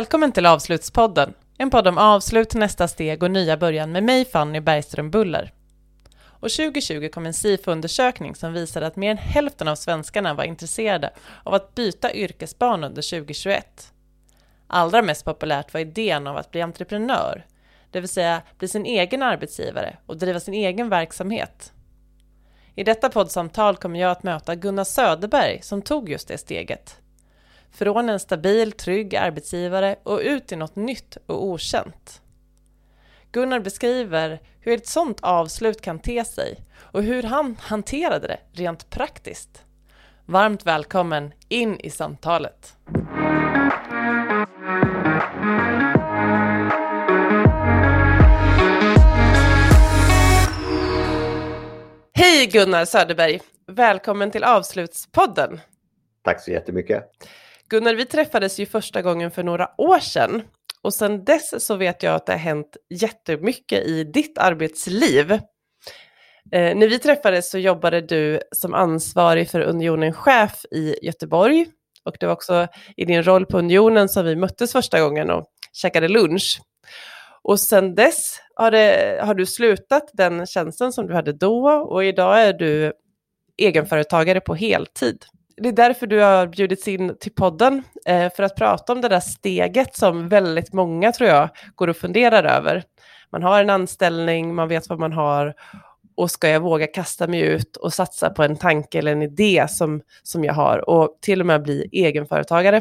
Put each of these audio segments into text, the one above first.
Välkommen till Avslutspodden, en podd om avslut, nästa steg och nya början med mig Fanny Bergström Buller. Och 2020 kom en SIFO-undersökning som visade att mer än hälften av svenskarna var intresserade av att byta yrkesbana under 2021. Allra mest populärt var idén om att bli entreprenör, det vill säga bli sin egen arbetsgivare och driva sin egen verksamhet. I detta poddsamtal kommer jag att möta Gunnar Söderberg som tog just det steget. Från en stabil, trygg arbetsgivare och ut till något nytt och okänt. Gunnar beskriver hur ett sådant avslut kan te sig och hur han hanterade det rent praktiskt. Varmt välkommen in i samtalet. Hej Gunnar Söderberg! Välkommen till Avslutspodden. Tack så jättemycket. Gunnar, vi träffades ju första gången för några år sedan och sedan dess så vet jag att det har hänt jättemycket i ditt arbetsliv. Eh, när vi träffades så jobbade du som ansvarig för Unionen chef i Göteborg och det var också i din roll på Unionen som vi möttes första gången och käkade lunch. Och sedan dess har, det, har du slutat den tjänsten som du hade då och idag är du egenföretagare på heltid det är därför du har bjudits in till podden, eh, för att prata om det där steget som väldigt många, tror jag, går och funderar över. Man har en anställning, man vet vad man har och ska jag våga kasta mig ut och satsa på en tanke eller en idé som, som jag har och till och med bli egenföretagare.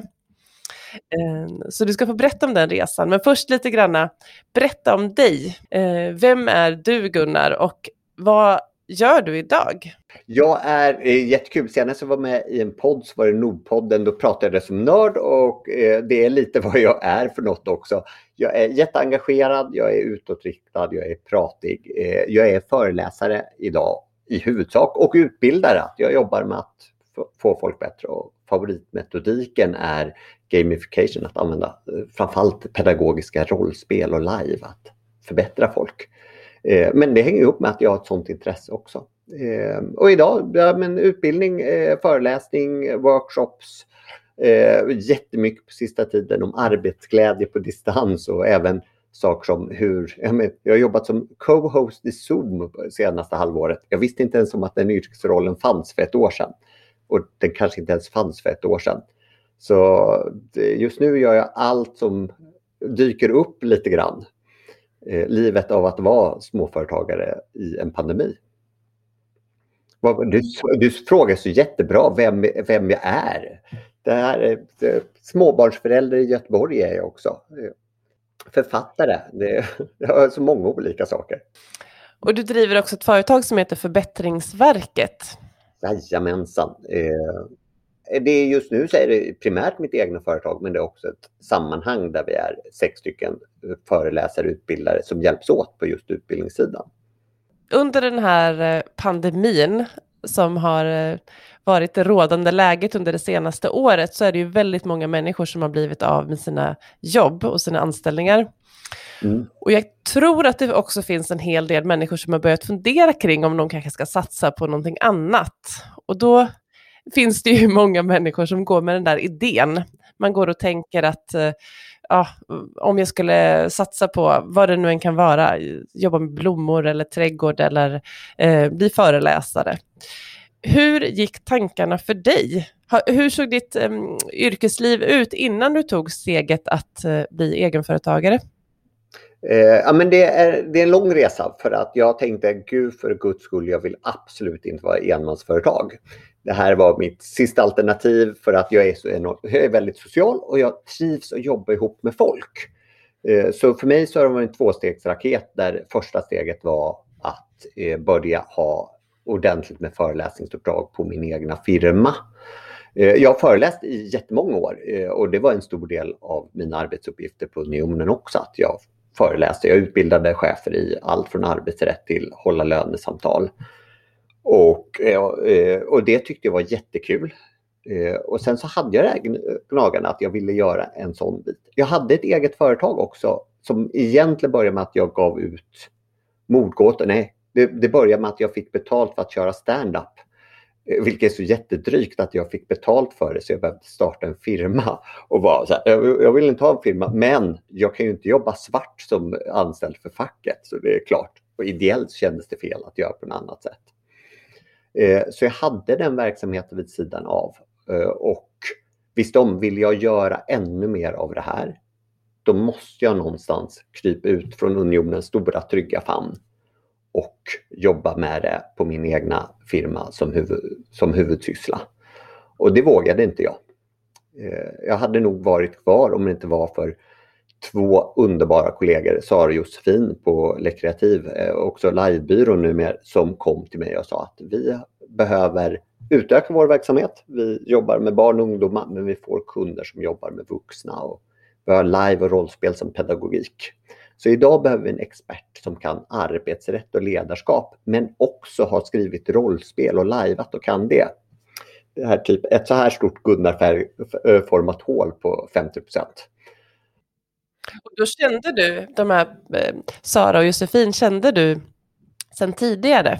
Eh, så du ska få berätta om den resan, men först lite granna, berätta om dig. Eh, vem är du Gunnar och vad gör du idag? Jag är eh, jättekul. Senast jag var med i en podd så var det Nordpodden. Då pratade jag som nörd och eh, det är lite vad jag är för något också. Jag är jätteengagerad, jag är utåtriktad, jag är pratig. Eh, jag är föreläsare idag i huvudsak och utbildare. Jag jobbar med att få folk bättre och favoritmetodiken är gamification, att använda eh, framförallt pedagogiska rollspel och live, att förbättra folk. Eh, men det hänger ihop med att jag har ett sådant intresse också. Eh, och idag, ja, men utbildning, eh, föreläsning, workshops, eh, jättemycket på sista tiden om arbetsglädje på distans och även saker som hur, jag, men, jag har jobbat som co-host i Zoom senaste halvåret. Jag visste inte ens om att den yrkesrollen fanns för ett år sedan. Och den kanske inte ens fanns för ett år sedan. Så just nu gör jag allt som dyker upp lite grann eh, livet av att vara småföretagare i en pandemi. Du, du frågar så jättebra vem, vem jag är. Det här är, det, småbarnsförälder i Göteborg är jag också. Författare. Det, jag har så många olika saker. Och du driver också ett företag som heter Förbättringsverket. Jajamensan. Eh, det är just nu så är det primärt mitt egna företag men det är också ett sammanhang där vi är sex stycken föreläsare och utbildare som hjälps åt på just utbildningssidan. Under den här eh, pandemin som har eh, varit det rådande läget under det senaste året så är det ju väldigt många människor som har blivit av med sina jobb och sina anställningar. Mm. Och jag tror att det också finns en hel del människor som har börjat fundera kring om de kanske ska satsa på någonting annat. Och då finns det ju många människor som går med den där idén. Man går och tänker att eh, ja, om jag skulle satsa på vad det nu än kan vara, jobba med blommor eller trädgård eller eh, bli föreläsare. Hur gick tankarna för dig? Hur såg ditt eh, yrkesliv ut innan du tog steget att eh, bli egenföretagare? Eh, ja, men det, är, det är en lång resa för att jag tänkte, gud för guds skull, jag vill absolut inte vara enmansföretag det här var mitt sista alternativ för att jag är, så enormt, jag är väldigt social och jag trivs och jobbar ihop med folk. Eh, så för mig så har det varit en tvåstegsraket där första steget var att eh, börja ha ordentligt med föreläsningsuppdrag på min egna firma. Eh, jag har föreläst i jättemånga år och det var en stor del av mina arbetsuppgifter på Unionen också att jag föreläste. Jag utbildade chefer i allt från arbetsrätt till hålla lönesamtal. Och, eh, eh, och det tyckte jag var jättekul. Eh, och sen så hade jag det här gnagarna att jag ville göra en sån bit. Jag hade ett eget företag också som egentligen började med att jag gav ut mordgåtor. Nej, det, det började med att jag fick betalt för att köra stand-up. Vilket är så jättedrygt att jag fick betalt för det så jag behövde starta en firma. Och var så här, jag vill inte ha en firma men jag kan ju inte jobba svart som anställd för facket. Så det är klart. Och ideellt kändes det fel att göra på något annat sätt. Eh, så jag hade den verksamheten vid sidan av. Eh, och visste om, vill jag göra ännu mer av det här, då måste jag någonstans krypa ut från unionens stora trygga famn och jobba med det på min egna firma som, huvud, som huvudsyssla. Och det vågade inte jag. Eh, jag hade nog varit kvar om det inte var för två underbara kollegor, Sara och Josefin på Lekreativ, eh, också livebyrån numera, som kom till mig och sa att vi behöver utöka vår verksamhet. Vi jobbar med barn och ungdomar men vi får kunder som jobbar med vuxna och vi har live och rollspel som pedagogik. Så idag behöver vi en expert som kan arbetsrätt och ledarskap men också har skrivit rollspel och lajvat och kan det. det här typ, ett så här stort Gunnar-format hål på 50 och Då kände du, de här eh, Sara och Josefin, kände du sedan tidigare?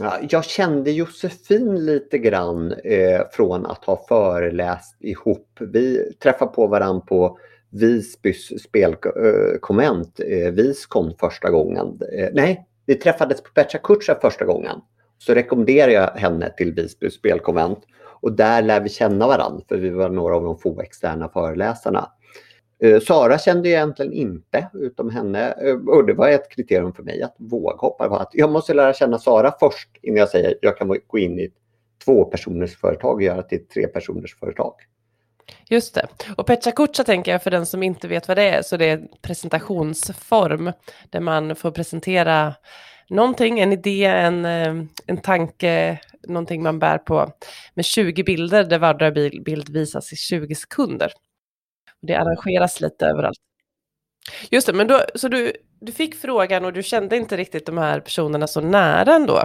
Ja, jag kände Josefin lite grann eh, från att ha föreläst ihop. Vi träffade på varandra på Visbys spelkonvent, eh, Viskon första gången. Eh, nej, vi träffades på Petra Kutja första gången. Så rekommenderade jag henne till Visby spelkonvent och där lär vi känna varandra för vi var några av de få externa föreläsarna. Eh, Sara kände jag egentligen inte utom henne eh, och det var ett kriterium för mig att våga hoppa. Var att jag måste lära känna Sara först innan jag säger att jag kan gå in i ett två personers företag och göra till ett tre personers företag. Just det. Och Pecha Kucha tänker jag för den som inte vet vad det är, så det är en presentationsform där man får presentera någonting, en idé, en, eh, en tanke, någonting man bär på med 20 bilder där vardera bild visas i 20 sekunder. Det arrangeras lite överallt. Just det, men då, så du, du fick frågan och du kände inte riktigt de här personerna så nära ändå?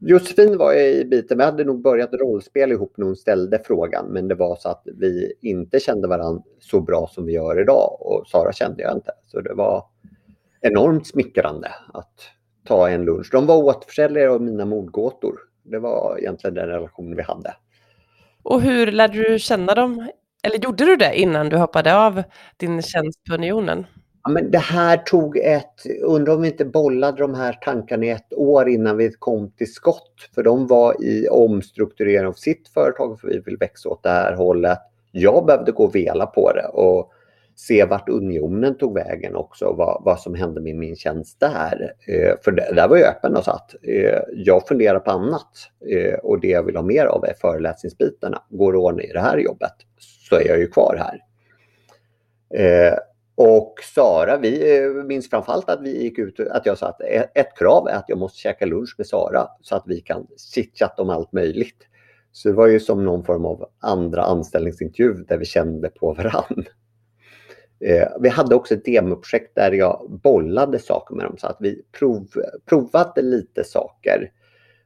Josefin var i biten, vi hade nog börjat rollspel ihop när hon ställde frågan men det var så att vi inte kände varandra så bra som vi gör idag och Sara kände jag inte. Så det var enormt smickrande att ta en lunch. De var återförsäljare av mina mordgåtor. Det var egentligen den relation vi hade. Och hur lärde du känna dem? Eller gjorde du det innan du hoppade av din tjänst på Unionen? Ja, men det här tog ett, undrar om vi inte bollade de här tankarna i ett år innan vi kom till skott. För de var i omstrukturering av sitt företag för vi vill växa åt det här hållet. Jag behövde gå och vela på det och se vart unionen tog vägen också, vad, vad som hände med min tjänst där. Eh, för det, där var jag öppen och satt. Eh, jag funderar på annat eh, och det jag vill ha mer av är föreläsningsbitarna. Går det ordning i det här jobbet så är jag ju kvar här. Eh, och Sara, vi eh, minns framförallt att vi gick ut att jag sa att ett krav är att jag måste käka lunch med Sara så att vi kan chitchatta om allt möjligt. Så det var ju som någon form av andra anställningsintervju där vi kände på varann. Eh, vi hade också ett demoprojekt där jag bollade saker med dem så att vi prov, provade lite saker.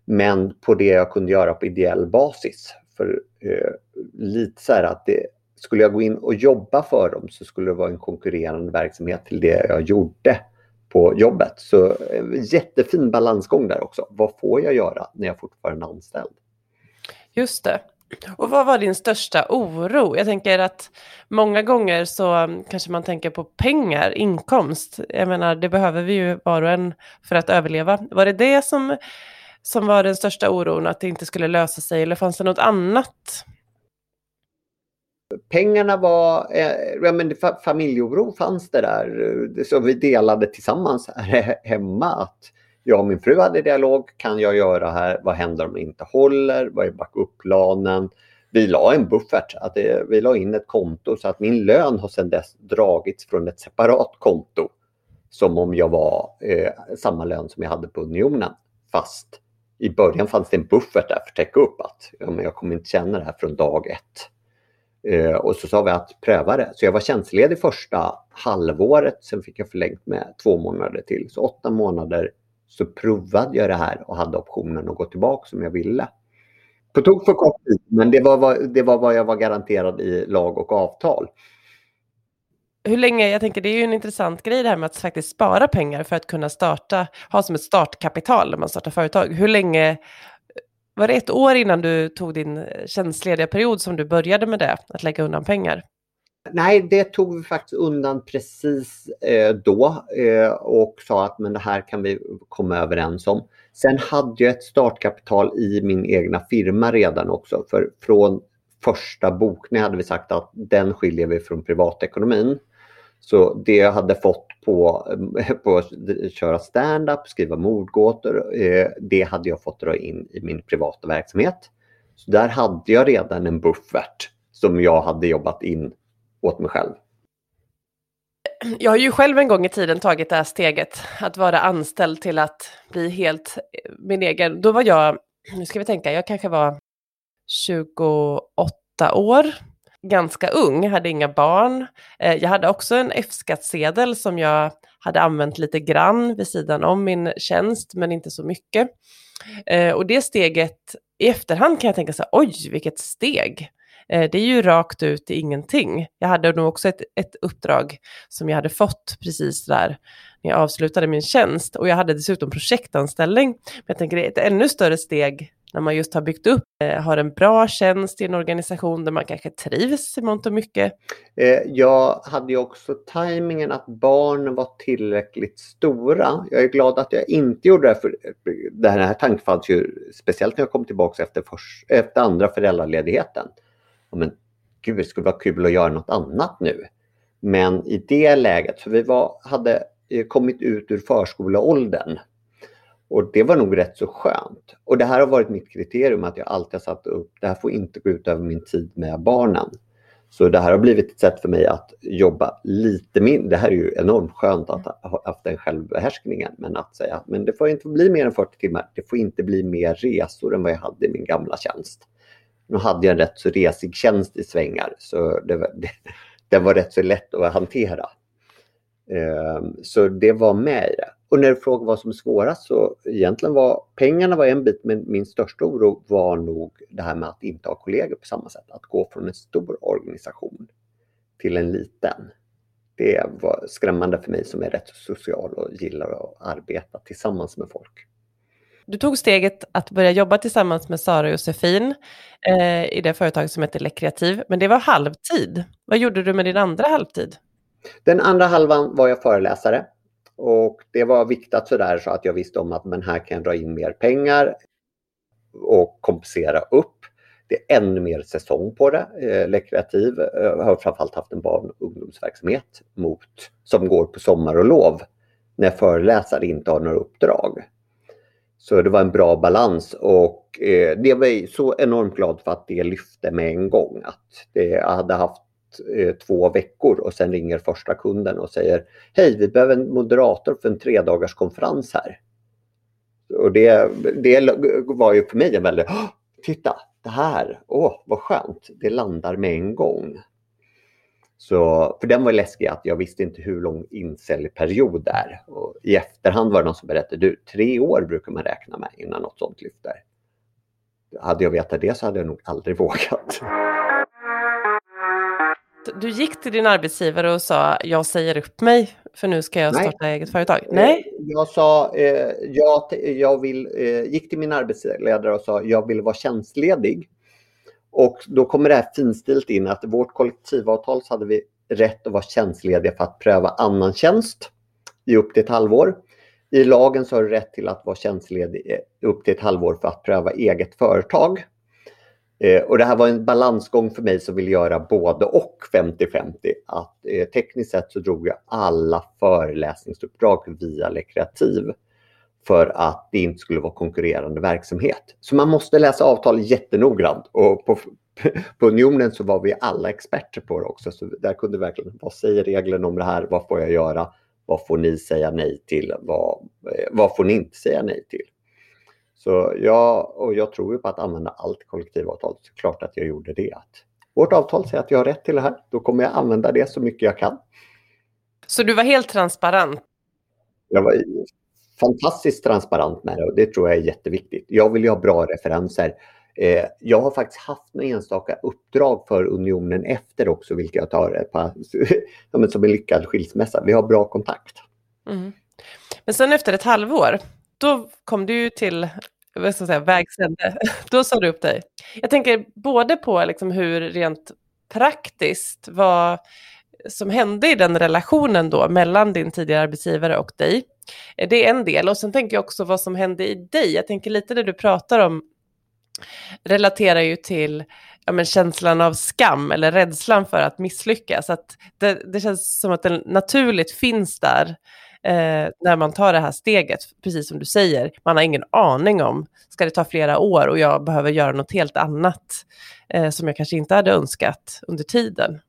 Men på det jag kunde göra på ideell basis. För eh, lite så här att det, skulle jag gå in och jobba för dem så skulle det vara en konkurrerande verksamhet till det jag gjorde på jobbet. Så eh, jättefin balansgång där också. Vad får jag göra när jag fortfarande är anställd? Just det. Och vad var din största oro? Jag tänker att många gånger så mm, kanske man tänker på pengar, inkomst. Jag menar, det behöver vi ju var och en för att överleva. Var det det som, som var den största oron, att det inte skulle lösa sig, eller fanns det något annat? Pengarna var, eh, ja men familjeoro fanns det där. Eh, så vi delade tillsammans här hemma att jag och min fru hade dialog. Kan jag göra här? Vad händer om det inte håller? Vad är backupplanen? Vi la en buffert, att det, vi la in ett konto så att min lön har sedan dess dragits från ett separat konto. Som om jag var eh, samma lön som jag hade på Unionen. Fast i början fanns det en buffert där för att täcka upp att ja, men jag kommer inte känna det här från dag ett. Eh, och så sa vi att pröva det. Så jag var tjänstledig första halvåret. Sen fick jag förlängt med två månader till. Så åtta månader så provade jag det här och hade optionen att gå tillbaka som jag ville. På tok för kort tid, men det var, vad, det var vad jag var garanterad i lag och avtal. hur länge, jag tänker det är ju en intressant grej det här med att faktiskt spara pengar för att kunna starta, ha som ett startkapital när man startar företag. Hur länge, var det ett år innan du tog din eh, tjänstlediga period som du började med det, att lägga undan pengar? Nej, det tog vi faktiskt undan precis eh, då eh, och sa att men det här kan vi komma överens om. Sen hade jag ett startkapital i min egna firma redan också. För från första bokningen hade vi sagt att den skiljer vi från privatekonomin. Så det jag hade fått på, på att köra stand-up, skriva mordgåtor, eh, det hade jag fått dra in i min privata verksamhet. Så där hade jag redan en buffert som jag hade jobbat in åt mig själv. Jag har ju själv en gång i tiden tagit det här steget, att vara anställd till att bli helt eh, min egen. Då var jag, nu ska vi tänka, jag kanske var 28 år, ganska ung, hade inga barn. Eh, jag hade också en F-skattsedel som jag hade använt lite grann vid sidan om min tjänst, men inte så mycket. Eh, och det steget, i efterhand kan jag tänka så här, oj vilket steg. Eh, det är ju rakt ut i ingenting. Jag hade nog också ett, ett uppdrag som jag hade fått precis där när jag avslutade min tjänst och jag hade dessutom projektanställning. Men jag tänker det är ett ännu större steg när man just har byggt upp, eh, har en bra tjänst i en organisation där man kanske trivs i mångt och mycket. Eh, jag hade ju också tajmingen att barnen var tillräckligt stora. Jag är glad att jag inte gjorde det, för eh, den här tanken fanns ju speciellt när jag kom tillbaka efter, efter andra föräldraledigheten men gud, det skulle vara kul att göra något annat nu. Men i det läget, för vi var, hade kommit ut ur förskoleåldern. Och det var nog rätt så skönt. Och det här har varit mitt kriterium att jag alltid har satt upp, det här får inte gå ut över min tid med barnen. Så det här har blivit ett sätt för mig att jobba lite mindre. Det här är ju enormt skönt att ha haft den självbehärskningen. Men att säga men det får inte bli mer än 40 timmar. Det får inte bli mer resor än vad jag hade i min gamla tjänst. Nu hade jag en rätt så resig tjänst i svängar så det var, det, det var rätt så lätt att hantera. Ehm, så det var med i det. Och när du frågar vad som är svårast så egentligen var pengarna var en bit men min största oro var nog det här med att inte ha kollegor på samma sätt. Att gå från en stor organisation till en liten. Det var skrämmande för mig som är rätt social och gillar att arbeta tillsammans med folk. Du tog steget att börja jobba tillsammans med Sara och Josefin eh, i det företag som heter Lekreativ, men det var halvtid. Vad gjorde du med din andra halvtid? Den andra halvan var jag föreläsare och det var viktat sådär så att jag visste om att men här kan jag dra in mer pengar och kompensera upp. Det är ännu mer säsong på det. Eh, Lekreativ eh, har framförallt haft en barn och ungdomsverksamhet mot, som går på sommar och lov när föreläsare inte har några uppdrag. Så det var en bra balans och eh, det var jag så enormt glad för att det lyfte med en gång. Att det, jag hade haft eh, två veckor och sen ringer första kunden och säger Hej, vi behöver en moderator för en tredagarskonferens här. Och det, det var ju för mig en väldigt, titta, det här, åh vad skönt, det landar med en gång. Så, för den var läskig att jag visste inte hur lång insäljperiod det är. Och I efterhand var det någon som berättade, du, tre år brukar man räkna med innan något sånt lyfter. Hade jag vetat det så hade jag nog aldrig vågat. Du gick till din arbetsgivare och sa, jag säger upp mig för nu ska jag starta Nej. eget företag. Nej, jag sa, eh, jag, jag vill, eh, gick till min arbetsledare och sa, jag vill vara tjänstledig och då kommer det här finstilt in att i vårt kollektivavtal så hade vi rätt att vara tjänstlediga för att pröva annan tjänst i upp till ett halvår. I lagen så har du rätt till att vara tjänstledig upp till ett halvår för att pröva eget företag. Eh, och det här var en balansgång för mig som vill göra både och 50-50. Att eh, tekniskt sett så drog jag alla föreläsningsuppdrag via Lekreativ för att det inte skulle vara konkurrerande verksamhet. Så man måste läsa avtal jättenoggrant och på, på Unionen så var vi alla experter på det också. Så där kunde verkligen, vad säger reglerna om det här? Vad får jag göra? Vad får ni säga nej till? Vad, eh, vad får ni inte säga nej till? Så jag, och jag tror ju på att använda allt kollektivavtal. Så klart att jag gjorde det. Att vårt avtal säger att jag har rätt till det här. Då kommer jag använda det så mycket jag kan. Så du var helt transparent? Jag var fantastiskt transparent med det och det tror jag är jätteviktigt. Jag vill ju ha bra referenser. Eh, jag har faktiskt haft några enstaka uppdrag för Unionen efter också, vilket jag tar som en lyckad skilsmässa. Vi har bra kontakt. Mm. Men sen efter ett halvår, då kom du till vad ska säga, vägs ände. Då sa du upp dig. Jag tänker både på liksom hur rent praktiskt vad som hände i den relationen då mellan din tidigare arbetsgivare och dig. Eh, det är en del och sen tänker jag också vad som hände i dig. Jag tänker lite det du pratar om relaterar ju till ja, men känslan av skam eller rädslan för att misslyckas. Att det, det känns som att den naturligt finns där eh, när man tar det här steget, precis som du säger. Man har ingen aning om, ska det ta flera år och jag behöver göra något helt annat eh, som jag kanske inte hade önskat under tiden.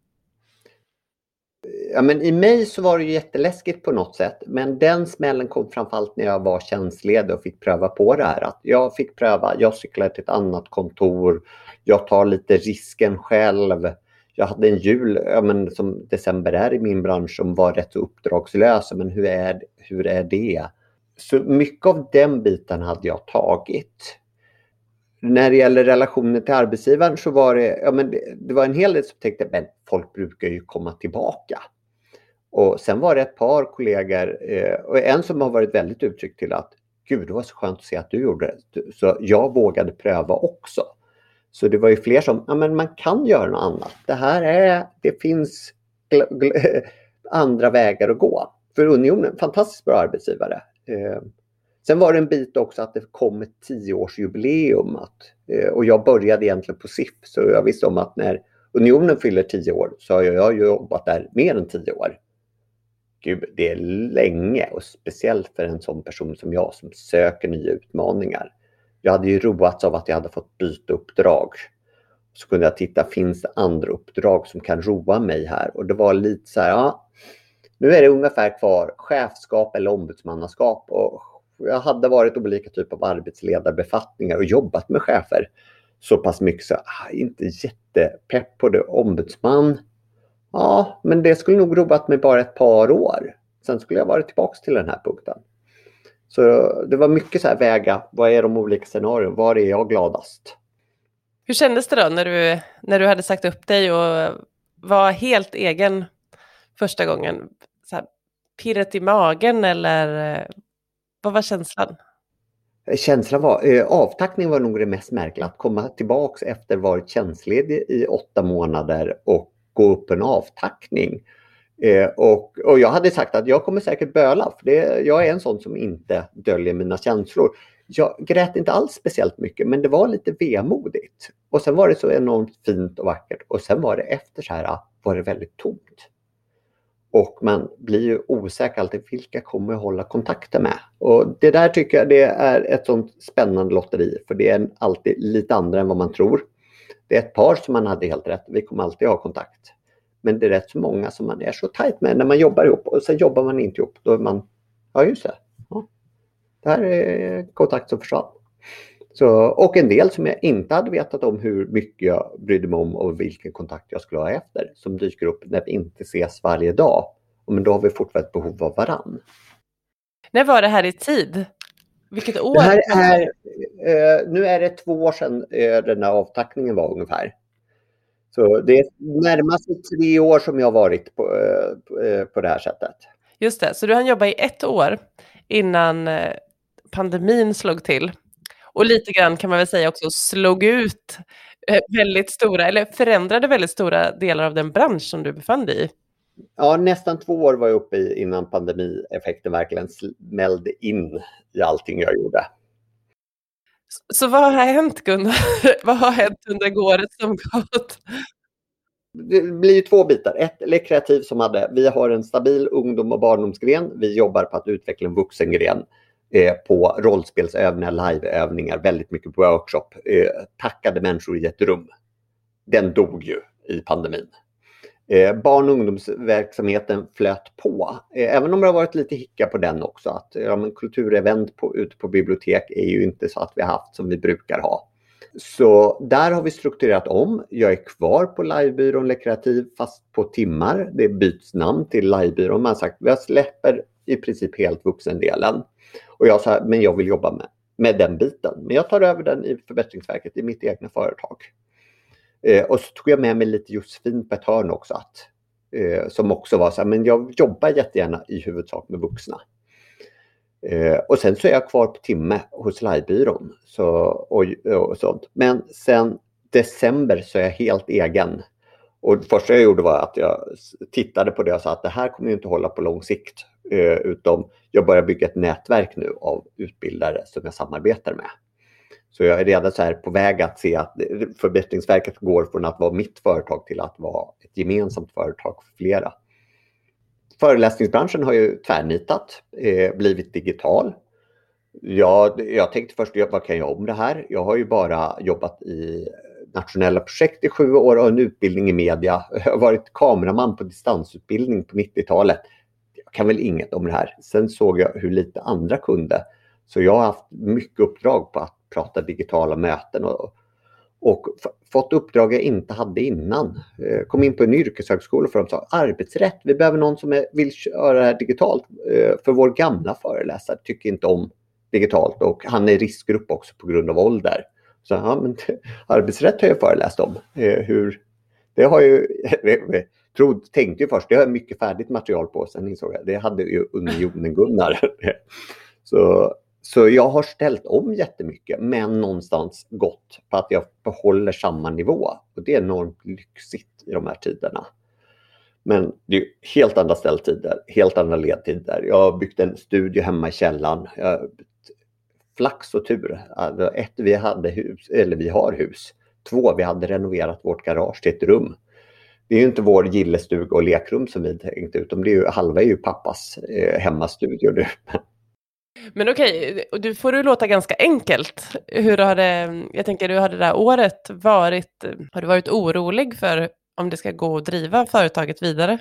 Ja, men I mig så var det ju jätteläskigt på något sätt. Men den smällen kom framförallt när jag var tjänstledig och fick pröva på det här. Att jag fick pröva, jag cyklar till ett annat kontor, jag tar lite risken själv. Jag hade en jul, ja, men som december är i min bransch, som var rätt så uppdragslös. Men hur är, hur är det? Så mycket av den biten hade jag tagit. När det gäller relationen till arbetsgivaren så var det, ja, men det, det var en hel del som tänkte, men folk brukar ju komma tillbaka. Och sen var det ett par kollegor, eh, och en som har varit väldigt uttryckt till att Gud, det var så skönt att se att du gjorde det. Så jag vågade pröva också. Så det var ju fler som, ja men man kan göra något annat. Det här är, det finns andra vägar att gå. För Unionen, fantastiskt bra arbetsgivare. Eh, sen var det en bit också att det kom ett tioårsjubileum. Att, eh, och jag började egentligen på SIF, så jag visste om att när Unionen fyller tio år så har jag jobbat där mer än tio år. Gud, det är länge och speciellt för en sån person som jag som söker nya utmaningar. Jag hade ju roats av att jag hade fått byta uppdrag. Så kunde jag titta, finns det andra uppdrag som kan roa mig här? Och det var lite så här, ja, nu är det ungefär kvar chefskap eller ombudsmannaskap. Och jag hade varit olika typer av arbetsledarbefattningar och jobbat med chefer så pass mycket så jag inte jättepepp på det. Ombudsman, ja, men det skulle nog roat mig bara ett par år. Sen skulle jag varit tillbaks till den här punkten. Så det var mycket så här väga, vad är de olika scenarierna, var är jag gladast? Hur kändes det då när du, när du hade sagt upp dig och var helt egen första gången? Så här, pirret i magen eller vad var känslan? Känslan var, eh, avtackning var nog det mest märkliga, att komma tillbaks efter varit tjänstledig i åtta månader och gå upp en avtackning. Eh, och, och jag hade sagt att jag kommer säkert böla, för det, jag är en sån som inte döljer mina känslor. Jag grät inte alls speciellt mycket, men det var lite vemodigt. Och sen var det så enormt fint och vackert och sen var det efter så här, var det väldigt tomt. Och man blir ju osäker alltid, vilka kommer jag hålla kontakten med? Och det där tycker jag det är ett sånt spännande lotteri, för det är alltid lite andra än vad man tror. Det är ett par som man hade helt rätt, vi kommer alltid ha kontakt. Men det är rätt så många som man är så tajt med när man jobbar ihop och sen jobbar man inte ihop. Då är man, ja just det, ja. det här är kontakt som försvann. Så, och en del som jag inte hade vetat om hur mycket jag brydde mig om och vilken kontakt jag skulle ha efter som dyker upp när vi inte ses varje dag. Men då har vi fortfarande ett behov av varann. När var det här i tid? Vilket år? Det här är, eh, nu är det två år sedan eh, den här avtackningen var ungefär. Så det är närmast tre år som jag har varit på, eh, eh, på det här sättet. Just det, så du hann jobba i ett år innan eh, pandemin slog till. Och lite grann kan man väl säga också slog ut väldigt stora, eller förändrade väldigt stora delar av den bransch som du befann dig i. Ja, nästan två år var jag uppe i innan pandemieffekten verkligen smällde in i allting jag gjorde. Så vad har hänt Gunnar? vad har hänt under året som gått? Det blir två bitar. Ett, Lekreativ som hade, vi har en stabil ungdom och barndomsgren. Vi jobbar på att utveckla en vuxengren eh, på rollspelsövningar, liveövningar, väldigt mycket workshop. Eh, tackade människor i ett rum. Den dog ju i pandemin. Eh, barn och ungdomsverksamheten flöt på. Eh, även om det har varit lite hicka på den också. Att ja, men kulturevent på, ute på bibliotek är ju inte så att vi har haft som vi brukar ha. Så där har vi strukturerat om. Jag är kvar på livebyrån Lekreativ fast på timmar. Det byts namn till livebyrån. Man har sagt att jag släpper i princip helt vuxendelen. Och jag sa, men jag vill jobba med med den biten. Men jag tar över den i Förbättringsverket i mitt egna företag. Eh, och så tog jag med mig lite Josefin på ett hörn också. Att, eh, som också var så här, men jag jobbar jättegärna i huvudsak med vuxna. Eh, och sen så är jag kvar på timme hos Livebyrån. Så, och, och sånt. Men sen december så är jag helt egen. Och det första jag gjorde var att jag tittade på det och sa att det här kommer inte hålla på lång sikt. Eh, utom jag börjar bygga ett nätverk nu av utbildare som jag samarbetar med. Så jag är redan så här på väg att se att Förbättringsverket går från att vara mitt företag till att vara ett gemensamt företag för flera. Föreläsningsbranschen har ju tvärnitat, eh, blivit digital. Jag, jag tänkte först, vad kan jag om det här? Jag har ju bara jobbat i nationella projekt i sju år och en utbildning i media. Jag har varit kameraman på distansutbildning på 90-talet. Jag kan väl inget om det här. Sen såg jag hur lite andra kunde. Så jag har haft mycket uppdrag på att prata digitala möten och, och fått uppdrag jag inte hade innan. Eh, kom in på en yrkeshögskola för de sa arbetsrätt, vi behöver någon som är, vill köra det här digitalt. Eh, för vår gamla föreläsare tycker inte om digitalt och han är i riskgrupp också på grund av ålder. Så ja, men arbetsrätt har jag föreläst om. Eh, hur, det har ju, trod, tänkte ju först, det har jag mycket färdigt material på. Sen insåg jag, det hade ju Unionen-Gunnar. Så, så jag har ställt om jättemycket, men någonstans gått på att jag behåller samma nivå. Och det är enormt lyxigt i de här tiderna. Men det är helt andra ställtider, helt andra ledtider. Jag har byggt en studio hemma i källaren. Jag flax och tur. Alltså, ett, vi hade hus, eller vi har hus. Två, vi hade renoverat vårt garage till ett rum. Det är ju inte vår gillestuga och lekrum som vi tänkte, utan det är ju, halva är ju pappas eh, hemmastudio nu. Men okej, du får det låta ganska enkelt. Hur har det, jag tänker, hur har det där året varit? Har du varit orolig för om det ska gå att driva företaget vidare?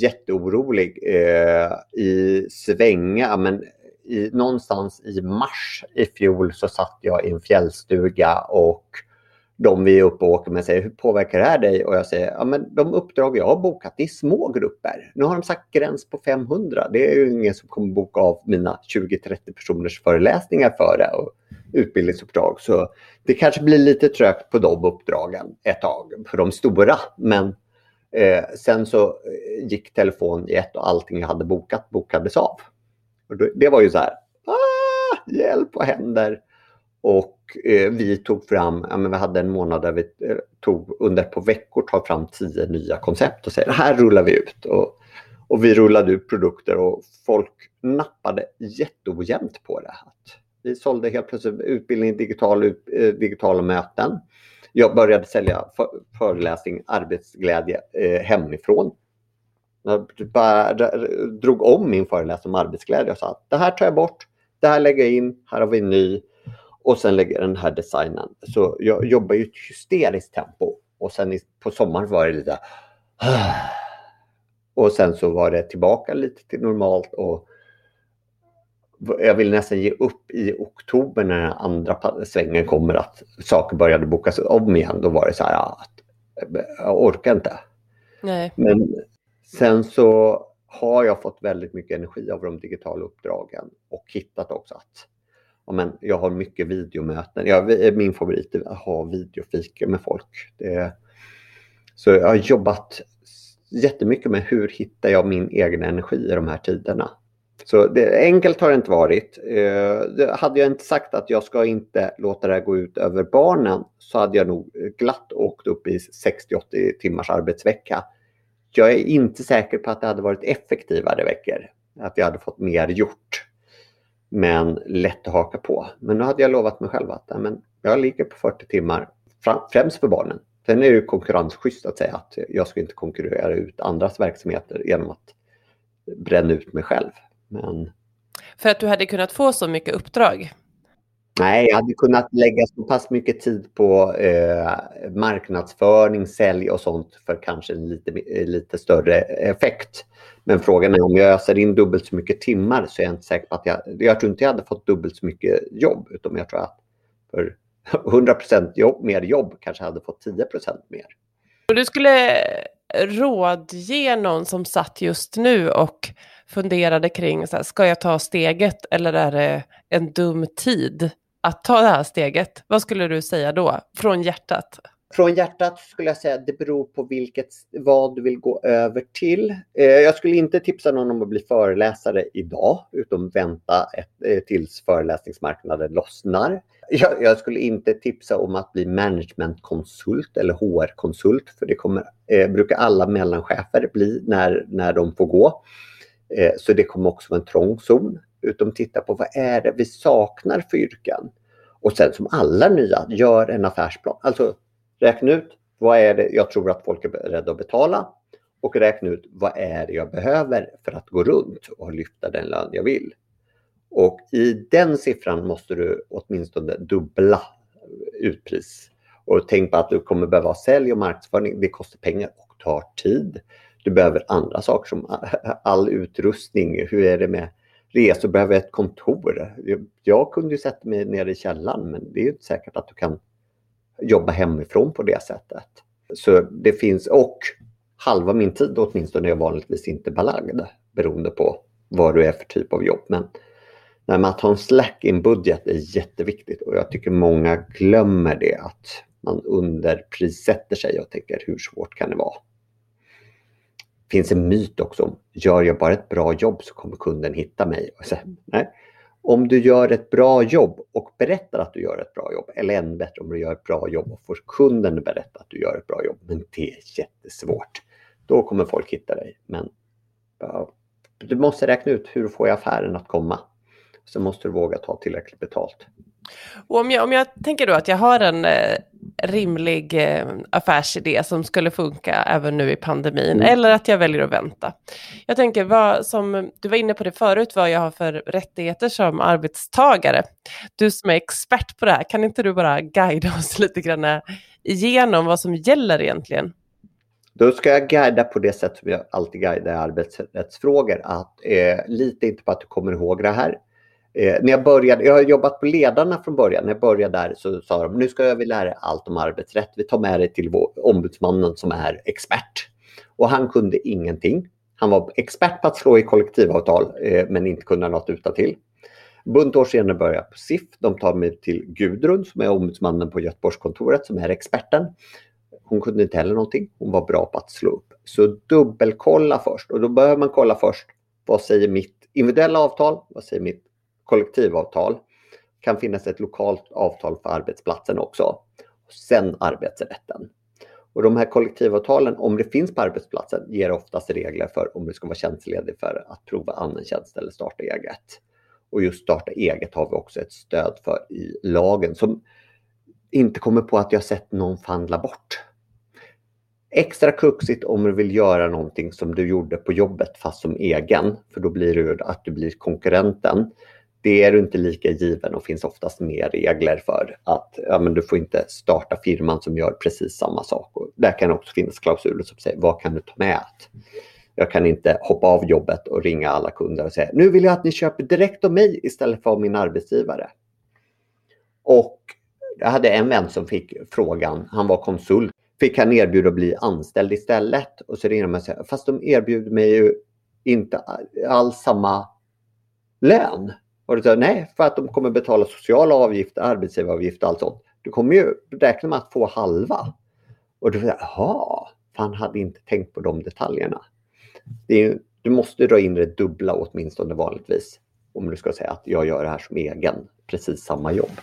Jätteorolig eh, i svänga, men i, någonstans i mars i fjol så satt jag i en fjällstuga och de vi är uppe och åker med säger hur påverkar det här dig? Och jag säger ja men de uppdrag jag har bokat det är små grupper. Nu har de sagt gräns på 500. Det är ju ingen som kommer boka av mina 20-30 personers föreläsningar för det och utbildningsuppdrag. Så det kanske blir lite trögt på de uppdragen ett tag för de stora. Men eh, sen så eh, gick telefon i ett och allting jag hade bokat bokades av. Och det var ju så här, ah, hjälp, vad händer? Och eh, vi tog fram, ja, men vi hade en månad där vi eh, tog under ett par veckor tar fram tio nya koncept och säger här rullar vi ut. Och, och vi rullade ut produkter och folk nappade jätteojämnt på det. Att vi sålde helt plötsligt utbildning digital, eh, digitala möten. Jag började sälja föreläsning arbetsglädje eh, hemifrån. Jag bara drog om min föreläsning om arbetsglädje och sa att det här tar jag bort, det här lägger jag in, här har vi en ny och sen lägger den här designen. Så jag jobbar i ett hysteriskt tempo och sen på sommaren var det lite och sen så var det tillbaka lite till normalt och jag vill nästan ge upp i oktober när den andra svängen kommer att saker började bokas om igen. Då var det så här att jag orkar inte. Nej. Men Sen så har jag fått väldigt mycket energi av de digitala uppdragen och hittat också att men jag har mycket videomöten. Jag, eh, min favorit är att ha videofika med folk. Det, så jag har jobbat jättemycket med hur hittar jag min egen energi i de här tiderna. Så det, enkelt har det inte varit. Eh, hade jag inte sagt att jag ska inte låta det här gå ut över barnen så hade jag nog glatt åkt upp i 60-80 timmars arbetsvecka jag är inte säker på att det hade varit effektivare veckor. Att jag hade fått mer gjort. Men lätt att haka på. Men nu hade jag lovat mig själv att men jag ligger på 40 timmar, främst för barnen. Sen är det konkurrensschysst att säga att jag ska inte konkurrera ut andras verksamheter genom att bränna ut mig själv. Men... För att du hade kunnat få så mycket uppdrag? Nej, jag hade kunnat lägga så pass mycket tid på eh, marknadsföring, sälj och sånt för kanske en lite, eh, lite större effekt. Men frågan är om jag öser in dubbelt så mycket timmar så är jag inte säker på att jag... Jag tror inte jag hade fått dubbelt så mycket jobb utan jag tror att för 100 jobb, mer jobb kanske hade fått 10% mer. Och du skulle rådge någon som satt just nu och funderade kring, så här, ska jag ta steget eller är det en dum tid att ta det här steget? Vad skulle du säga då, från hjärtat? Från hjärtat skulle jag säga att det beror på vilket, vad du vill gå över till. Eh, jag skulle inte tipsa någon om att bli föreläsare idag, utom vänta ett, eh, tills föreläsningsmarknaden lossnar. Jag, jag, skulle inte tipsa om att bli managementkonsult eller HR-konsult, för det kommer, eh, brukar alla mellanchefer bli när, när de får gå. Eh, så det kommer också vara en trång zon. Utom titta på vad är det vi saknar för yrken. Och sen som alla nya, gör en affärsplan. Alltså räkna ut vad är det jag tror att folk är beredda att betala och räkna ut vad är det jag behöver för att gå runt och lyfta den lön jag vill. Och i den siffran måste du åtminstone dubbla utpris. Och tänk på att du kommer behöva sälj och marknadsföring. Det kostar pengar och tar tid. Du behöver andra saker som all utrustning. Hur är det med resor? Behöver ett kontor? Jag kunde ju sätta mig nere i källaren men det är inte säkert att du kan jobba hemifrån på det sättet. Så det finns, och halva min tid åtminstone är vanligtvis inte belagd beroende på vad du är för typ av jobb. Men när man tar en slack i en budget är jätteviktigt och jag tycker många glömmer det att man underprissätter sig och tänker hur svårt kan det vara? Finns en myt också om, gör jag bara ett bra jobb så kommer kunden hitta mig. Så, nej, om du gör ett bra jobb och berättar att du gör ett bra jobb, eller än bättre om du gör ett bra jobb och får kunden berätta att du gör ett bra jobb, men det är jättesvårt. Då kommer folk hitta dig. Men ja, du måste räkna ut hur får jag affären att komma. Så måste du våga ta tillräckligt betalt. Och om, jag, om jag tänker då att jag har en eh, rimlig eh, affärsidé som skulle funka även nu i pandemin, mm. eller att jag väljer att vänta. Jag tänker, vad, som du var inne på det förut, vad jag har för rättigheter som arbetstagare. Du som är expert på det här, kan inte du bara guida oss lite grann igenom vad som gäller egentligen? Då ska jag guida på det sätt som jag alltid guidar arbetsrättsfrågor. Att eh, lita inte på att du kommer ihåg det här. Eh, när jag började, jag har jobbat på ledarna från början. När jag började där så sa de, nu ska vi lära dig allt om arbetsrätt. Vi tar med dig till vår, ombudsmannen som är expert. Och han kunde ingenting. Han var expert på att slå i kollektivavtal eh, men inte kunde något utan till. Bunt år senare började jag på SIF. De tar mig till Gudrun som är ombudsmannen på Göteborgskontoret som är experten. Hon kunde inte heller någonting. Hon var bra på att slå upp. Så dubbelkolla först och då behöver man kolla först. Vad säger mitt individuella avtal? Vad säger mitt kollektivavtal. Det kan finnas ett lokalt avtal för arbetsplatsen också. Sen arbetsrätten. Och de här kollektivavtalen, om det finns på arbetsplatsen, ger oftast regler för om du ska vara tjänstledig för att prova annan tjänst eller starta eget. Och just starta eget har vi också ett stöd för i lagen som inte kommer på att jag sett någon förhandla bort. Extra kuxigt om du vill göra någonting som du gjorde på jobbet fast som egen, för då blir det att du blir konkurrenten det är du inte lika given och finns oftast mer regler för att ja, men du får inte starta firman som gör precis samma sak. Och där kan också finnas klausuler som säger vad kan du ta med? Jag kan inte hoppa av jobbet och ringa alla kunder och säga nu vill jag att ni köper direkt av mig istället för av min arbetsgivare. Och jag hade en vän som fick frågan, han var konsult, fick han erbjuda att bli anställd istället? Och så ringer man och säger, fast de erbjuder mig ju inte alls samma lön. Och du säger nej, för att de kommer betala sociala avgifter, arbetsgivaravgifter och allt sånt. Du kommer ju räkna med att få halva. Och du säger, jaha, han hade inte tänkt på de detaljerna. Är, du måste dra in det dubbla åtminstone vanligtvis. Om du ska säga att jag gör det här som egen, precis samma jobb.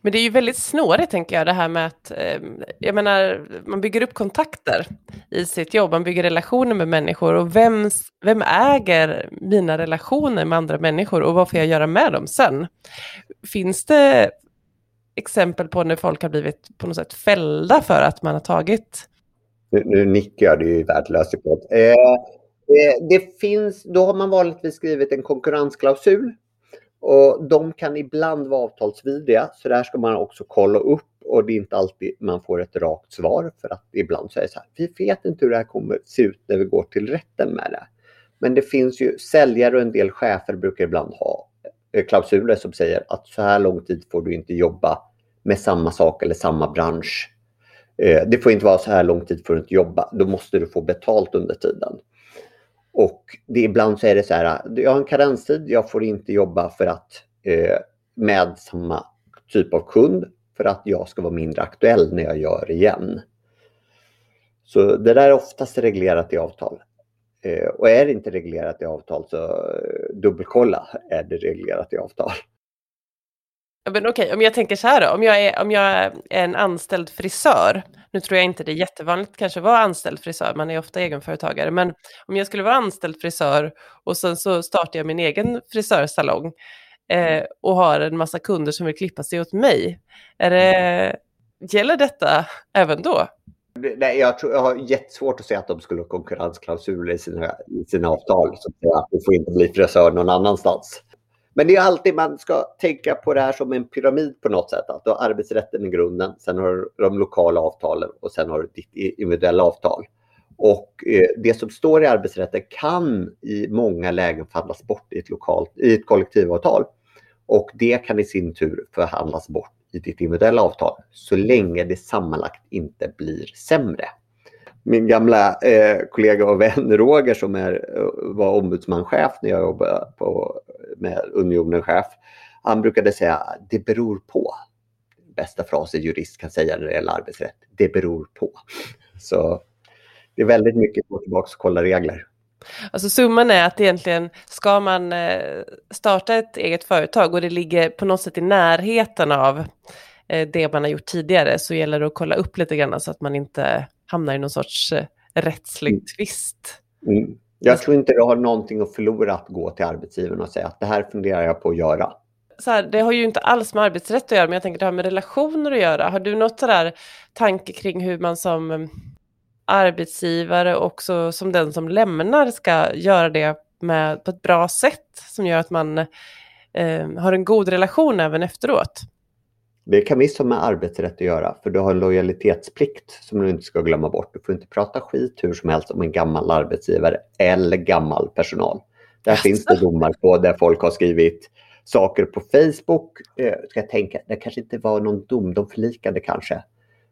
Men det är ju väldigt snårigt tänker jag det här med att, eh, jag menar, man bygger upp kontakter i sitt jobb, man bygger relationer med människor och vem, vem äger mina relationer med andra människor och vad får jag göra med dem sen? Finns det exempel på när folk har blivit på något sätt fällda för att man har tagit? Nu, nu nickar jag, det är ju värdelöst. Eh, eh, det finns, då har man vanligtvis skrivit en konkurrensklausul och de kan ibland vara avtalsvidriga, så där ska man också kolla upp och det är inte alltid man får ett rakt svar för att ibland så är det så här, vi vet inte hur det här kommer se ut när vi går till rätten med det. Men det finns ju säljare och en del chefer brukar ibland ha eh, klausuler som säger att så här lång tid får du inte jobba med samma sak eller samma bransch. Eh, det får inte vara så här lång tid får du inte jobba, då måste du få betalt under tiden. Och det, ibland så är det så här, jag har en karenstid, jag får inte jobba för att eh, med samma typ av kund för att jag ska vara mindre aktuell när jag gör igen. Så det där är oftast reglerat i avtal. Eh, och är det inte reglerat i avtal så eh, dubbelkolla, är det reglerat i avtal? Men okej, okay, om jag tänker så här då, om jag, är, om jag är en anställd frisör, nu tror jag inte det är jättevanligt kanske att vara anställd frisör, man är ofta egenföretagare, men om jag skulle vara anställd frisör och sen så startar jag min egen frisörsalong eh, och har en massa kunder som vill klippa sig åt mig, är det, gäller detta även då? Nej, jag, tror, jag har jättesvårt att se att de skulle ha konkurrensklausuler i sina, i sina avtal. Så att du får inte bli frisör någon annanstans. Men det är alltid man ska tänka på det här som en pyramid på något sätt. Att du har arbetsrätten i grunden, sen har du de lokala avtalen och sen har du ditt individuella avtal. Och eh, det som står i arbetsrätten kan i många lägen förhandlas bort i ett, lokalt, i ett kollektivavtal. Och det kan i sin tur förhandlas bort i ditt individuella avtal så länge det sammanlagt inte blir sämre. Min gamla eh, kollega och vän Roger som är, eh, var ombudsmanschef när jag jobbade på, med Unionen chef. Han brukade säga det beror på. Bästa frasen jurist kan säga när det gäller arbetsrätt. Det beror på. Så det är väldigt mycket att gå tillbaka och kolla regler. Alltså summan är att egentligen ska man eh, starta ett eget företag och det ligger på något sätt i närheten av eh, det man har gjort tidigare så gäller det att kolla upp lite grann så att man inte hamnar i någon sorts eh, rättslig mm. tvist. Mm. Jag tror inte du har någonting att förlora att gå till arbetsgivaren och säga att det här funderar jag på att göra. Så här, det har ju inte alls med arbetsrätt att göra, men jag tänker det har med relationer att göra. Har du något sådär tanke kring hur man som arbetsgivare och som den som lämnar ska göra det med, på ett bra sätt som gör att man eh, har en god relation även efteråt. Det kan visst ha med arbetsrätt att göra, för du har en lojalitetsplikt som du inte ska glömma bort. Du får inte prata skit hur som helst om en gammal arbetsgivare eller gammal personal. Där Jaså. finns det domar på där folk har skrivit saker på Facebook. Eh, ska jag tänka, det kanske inte var någon dom, de förlikade kanske.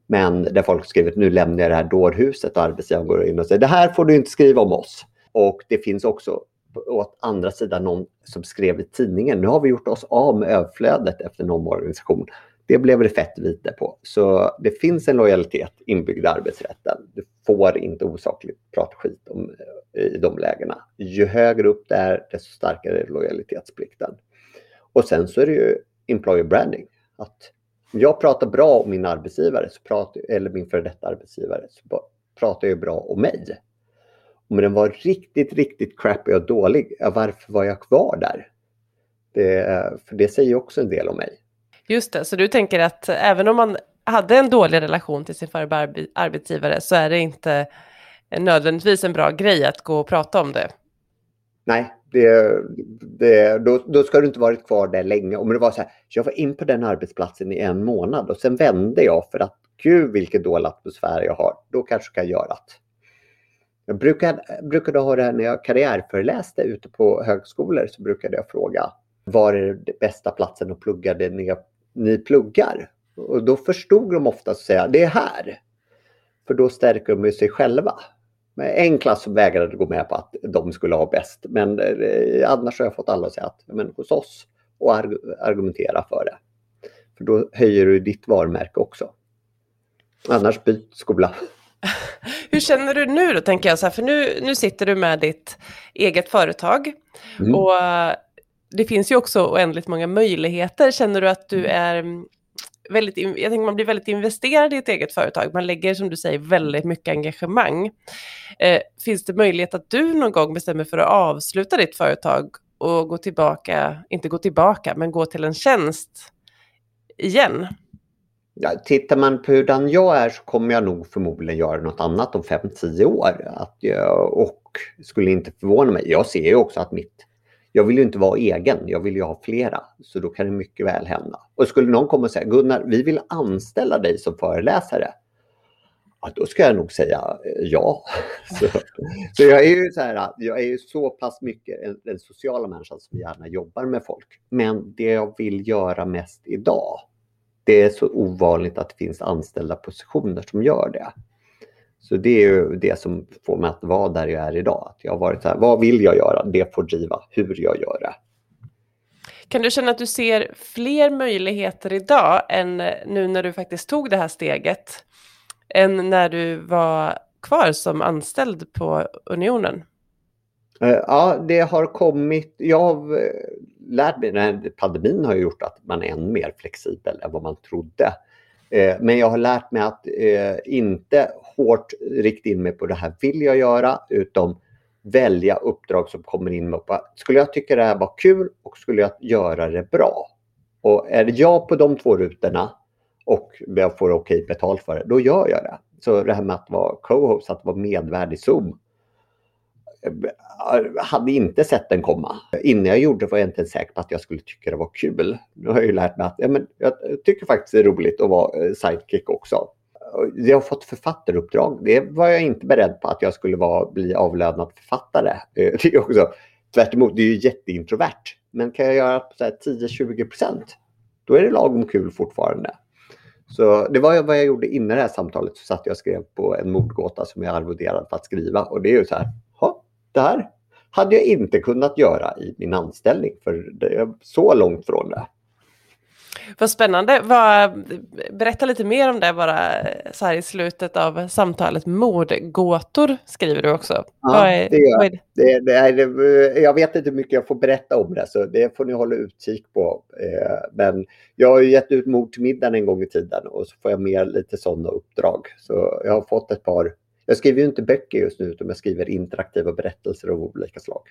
Men där folk skrivit nu lämnar jag det här dårhuset och arbetsgivaren går in och säger det här får du inte skriva om oss. Och det finns också åt andra sidan någon som skrev i tidningen, nu har vi gjort oss av med överflödet efter en omorganisation. Det blev det fett vite på. Så det finns en lojalitet inbyggd i arbetsrätten. Du får inte osakligt prata skit om, eh, i de lägena. Ju högre upp det är, desto starkare är lojalitetsplikten. Och sen så är det ju employer branding. Att jag pratar bra om min arbetsgivare, så pratar, eller min före detta arbetsgivare, så pratar jag bra om mig. Om den var riktigt, riktigt crappy och dålig, varför var jag kvar där? Det, för det säger också en del om mig. Just det, så du tänker att även om man hade en dålig relation till sin förra arbetsgivare så är det inte nödvändigtvis en bra grej att gå och prata om det? Nej, det, det, då, då ska du inte varit kvar där länge. Om det var så här, jag var in på den arbetsplatsen i en månad och sen vände jag för att gud vilken dålig atmosfär jag har. Då kanske jag kan göra det. Jag brukade, brukade ha det här när jag karriärföreläste ute på högskolor så brukade jag fråga var är den bästa platsen att plugga det ni, ni pluggar? Och då förstod de ofta att säga det är här. För då stärker de sig själva. En klass vägrade gå med på att de skulle ha bäst. Men eh, annars har jag fått alla att säga att men hos oss och argumentera för det. För då höjer du ditt varumärke också. Annars byt skola. Hur känner du nu då, tänker jag så här, för nu, nu sitter du med ditt eget företag. Mm. Och det finns ju också oändligt många möjligheter. Känner du att du mm. är väldigt, jag tänker man blir väldigt investerad i ett eget företag. Man lägger som du säger väldigt mycket engagemang. Eh, finns det möjlighet att du någon gång bestämmer för att avsluta ditt företag och gå tillbaka, inte gå tillbaka, men gå till en tjänst igen? Ja, tittar man på hurdan jag är så kommer jag nog förmodligen göra något annat om 5-10 år. Att jag, och skulle inte förvåna mig. Jag ser ju också att mitt jag vill ju inte vara egen, jag vill ju ha flera. Så då kan det mycket väl hända. Och skulle någon komma och säga Gunnar, vi vill anställa dig som föreläsare. Ja, då ska jag nog säga eh, ja. Så, så jag är ju så här, jag är ju så pass mycket en, en sociala människa som gärna jobbar med folk. Men det jag vill göra mest idag, det är så ovanligt att det finns anställda positioner som gör det. Så det är ju det som får mig att vara där jag är idag. Att jag har varit så här, vad vill jag göra? Det får driva hur jag gör det. Kan du känna att du ser fler möjligheter idag än nu när du faktiskt tog det här steget? Än när du var kvar som anställd på Unionen? Eh, ja, det har kommit. Jag har eh, lärt mig, den här pandemin har gjort att man är än mer flexibel än vad man trodde. Eh, men jag har lärt mig att eh, inte hårt rikta in mig på det här vill jag göra, utan välja uppdrag som kommer in med skulle jag tycka det här var kul och skulle jag göra det bra? Och är det jag på de två rutorna och jag får okej betalt för det, då gör jag det. Så det här med att vara co-host, att vara medvärd i Zoom, Eh, hade inte sett den komma. Innan jag gjorde det var jag inte säker på att jag skulle tycka det var kul. Nu har jag ju lärt mig att ja, men jag tycker faktiskt det är roligt att vara eh, sidekick också. Jag har fått författaruppdrag. Det var jag inte beredd på att jag skulle vara, bli avlönad författare. Eh, det är också, tvärt det är ju jätteintrovert. Men kan jag göra 10-20 procent, då är det lagom kul fortfarande. Så det var vad jag gjorde innan det här samtalet. Så satt jag och skrev på en mordgåta som jag arvoderade för att skriva. Och det är ju så här, det här hade jag inte kunnat göra i min anställning för det är så långt från det. Vad spännande. Vad, berätta lite mer om det bara så här i slutet av samtalet. Mordgåtor skriver du också. Ja, är, det gör är det? Det, är, det, jag vet inte hur mycket jag får berätta om det, så det får ni hålla utkik på. Eh, men jag har gett ut Mord till middagen en gång i tiden och så får jag med lite sådana uppdrag. Så jag har fått ett par jag skriver ju inte böcker just nu, utan jag skriver interaktiva berättelser av olika slag.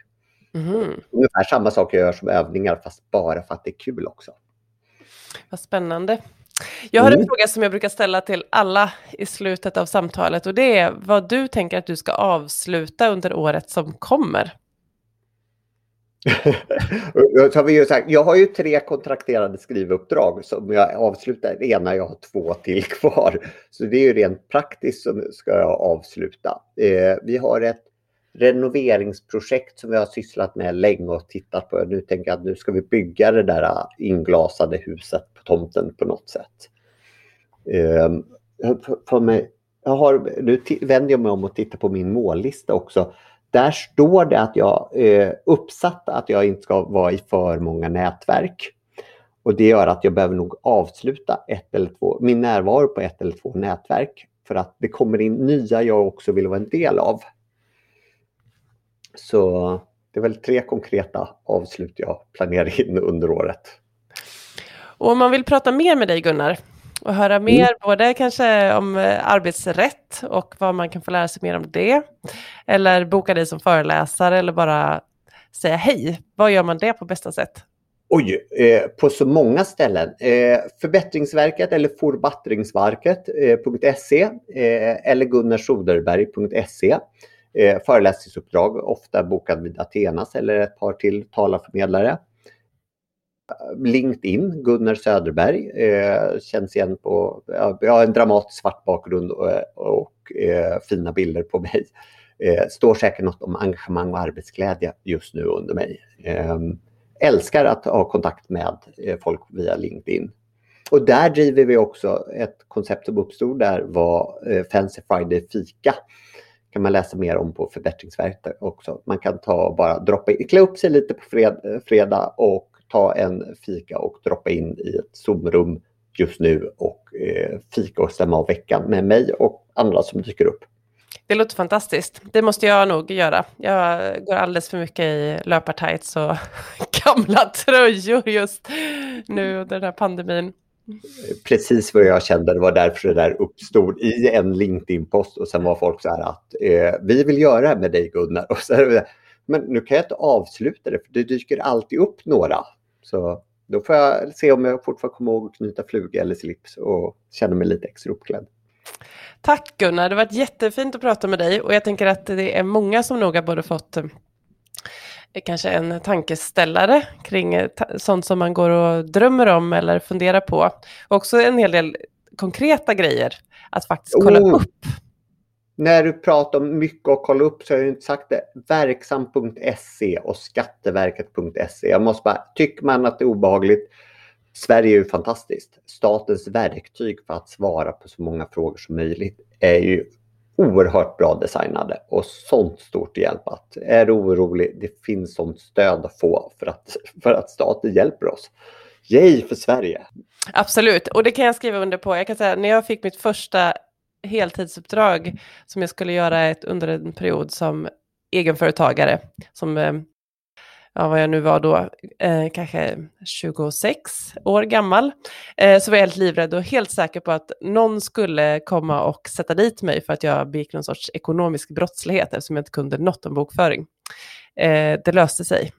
Mm. Ungefär samma sak jag gör som övningar, fast bara för att det är kul också. Vad spännande. Jag har en mm. fråga som jag brukar ställa till alla i slutet av samtalet och det är vad du tänker att du ska avsluta under året som kommer. jag har ju tre kontrakterade skrivuppdrag som jag avslutar. Det ena, jag har två till kvar. Så det är ju rent praktiskt som ska jag avsluta. Eh, vi har ett renoveringsprojekt som vi har sysslat med länge och tittat på. Nu tänker jag att nu ska vi bygga det där inglasade huset på tomten på något sätt. Eh, för mig, jag har, nu vänder jag mig om och tittar på min mållista också. Där står det att jag eh, uppsatt att jag inte ska vara i för många nätverk. Och det gör att jag behöver nog avsluta ett eller två, min närvaro på ett eller två nätverk. För att det kommer in nya jag också vill vara en del av. Så det är väl tre konkreta avslut jag planerar in under året. Och om man vill prata mer med dig Gunnar, och höra mer, mm. både kanske om eh, arbetsrätt och vad man kan få lära sig mer om det. Eller boka dig som föreläsare eller bara säga hej. Vad gör man det på bästa sätt? Oj, eh, på så många ställen. Eh, förbättringsverket eller forbattringsverket.se eh, eh, eller gunnarsoderberg.se. Eh, föreläsningsuppdrag, ofta bokad vid Athenas eller ett par till talarförmedlare. LinkedIn, Gunnar Söderberg, eh, känns igen på, jag har en dramatisk svart bakgrund och, och eh, fina bilder på mig. Eh, står säkert något om engagemang och arbetsglädje just nu under mig. Eh, älskar att ha kontakt med eh, folk via LinkedIn. Och där driver vi också ett koncept som uppstod där var eh, Fancy Friday Fika kan man läsa mer om på Förbättringsverket också. Man kan ta bara droppa in, klä upp sig lite på fred, eh, fredag och ta en fika och droppa in i ett Zoom-rum just nu och eh, fika och stämma av veckan med mig och andra som dyker upp. Det låter fantastiskt. Det måste jag nog göra. Jag går alldeles för mycket i löpartights och gamla tröjor just nu under den här pandemin. Precis vad jag kände, det var därför det där uppstod i en LinkedIn-post och sen var folk så här att eh, vi vill göra det här med dig Gunnar. Och så, men nu kan jag inte avsluta det för det dyker alltid upp några så då får jag se om jag fortfarande kommer ihåg att knyta fluga eller slips och känna mig lite extra uppklädd. Tack Gunnar, det har varit jättefint att prata med dig och jag tänker att det är många som nog har både fått eh, kanske en tankeställare kring eh, sånt som man går och drömmer om eller funderar på. Och också en hel del konkreta grejer att faktiskt kolla oh. upp när du pratar om mycket att kolla upp så har jag inte sagt det. Verksam.se och Skatteverket.se. Jag måste bara, tycker man att det är obehagligt, Sverige är ju fantastiskt. Statens verktyg för att svara på så många frågor som möjligt är ju oerhört bra designade och sånt stort hjälp att är du orolig, det finns sånt stöd att få för att, för att staten hjälper oss. Yay för Sverige! Absolut, och det kan jag skriva under på. Jag kan säga när jag fick mitt första heltidsuppdrag som jag skulle göra ett, under en period som egenföretagare, som eh, ja, vad jag nu var då, eh, kanske 26 år gammal, eh, så var jag helt livrädd och helt säker på att någon skulle komma och sätta dit mig för att jag begick någon sorts ekonomisk brottslighet eftersom jag inte kunde något om bokföring. Eh, det löste sig.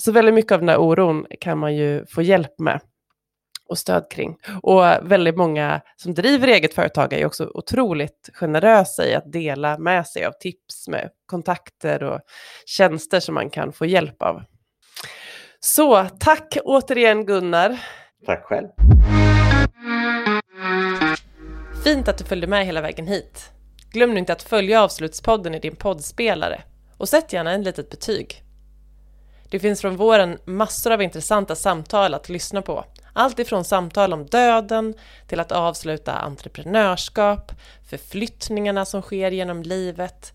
Så väldigt mycket av den här oron kan man ju få hjälp med och stöd kring. Och väldigt många som driver eget företag är också otroligt generösa i att dela med sig av tips med kontakter och tjänster som man kan få hjälp av. Så tack återigen Gunnar. Tack själv. Fint att du följde med hela vägen hit. Glöm nu inte att följa Avslutspodden i din poddspelare och sätt gärna en litet betyg. Det finns från våren massor av intressanta samtal att lyssna på allt ifrån samtal om döden till att avsluta entreprenörskap, förflyttningarna som sker genom livet,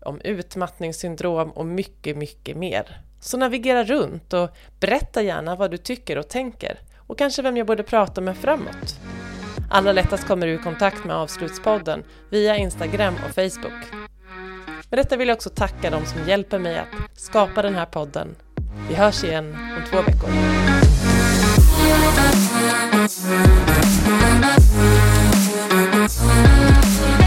om utmattningssyndrom och mycket, mycket mer. Så navigera runt och berätta gärna vad du tycker och tänker och kanske vem jag borde prata med framåt. Allra lättast kommer du i kontakt med Avslutspodden via Instagram och Facebook. Med detta vill jag också tacka de som hjälper mig att skapa den här podden. Vi hörs igen om två veckor. Thank you.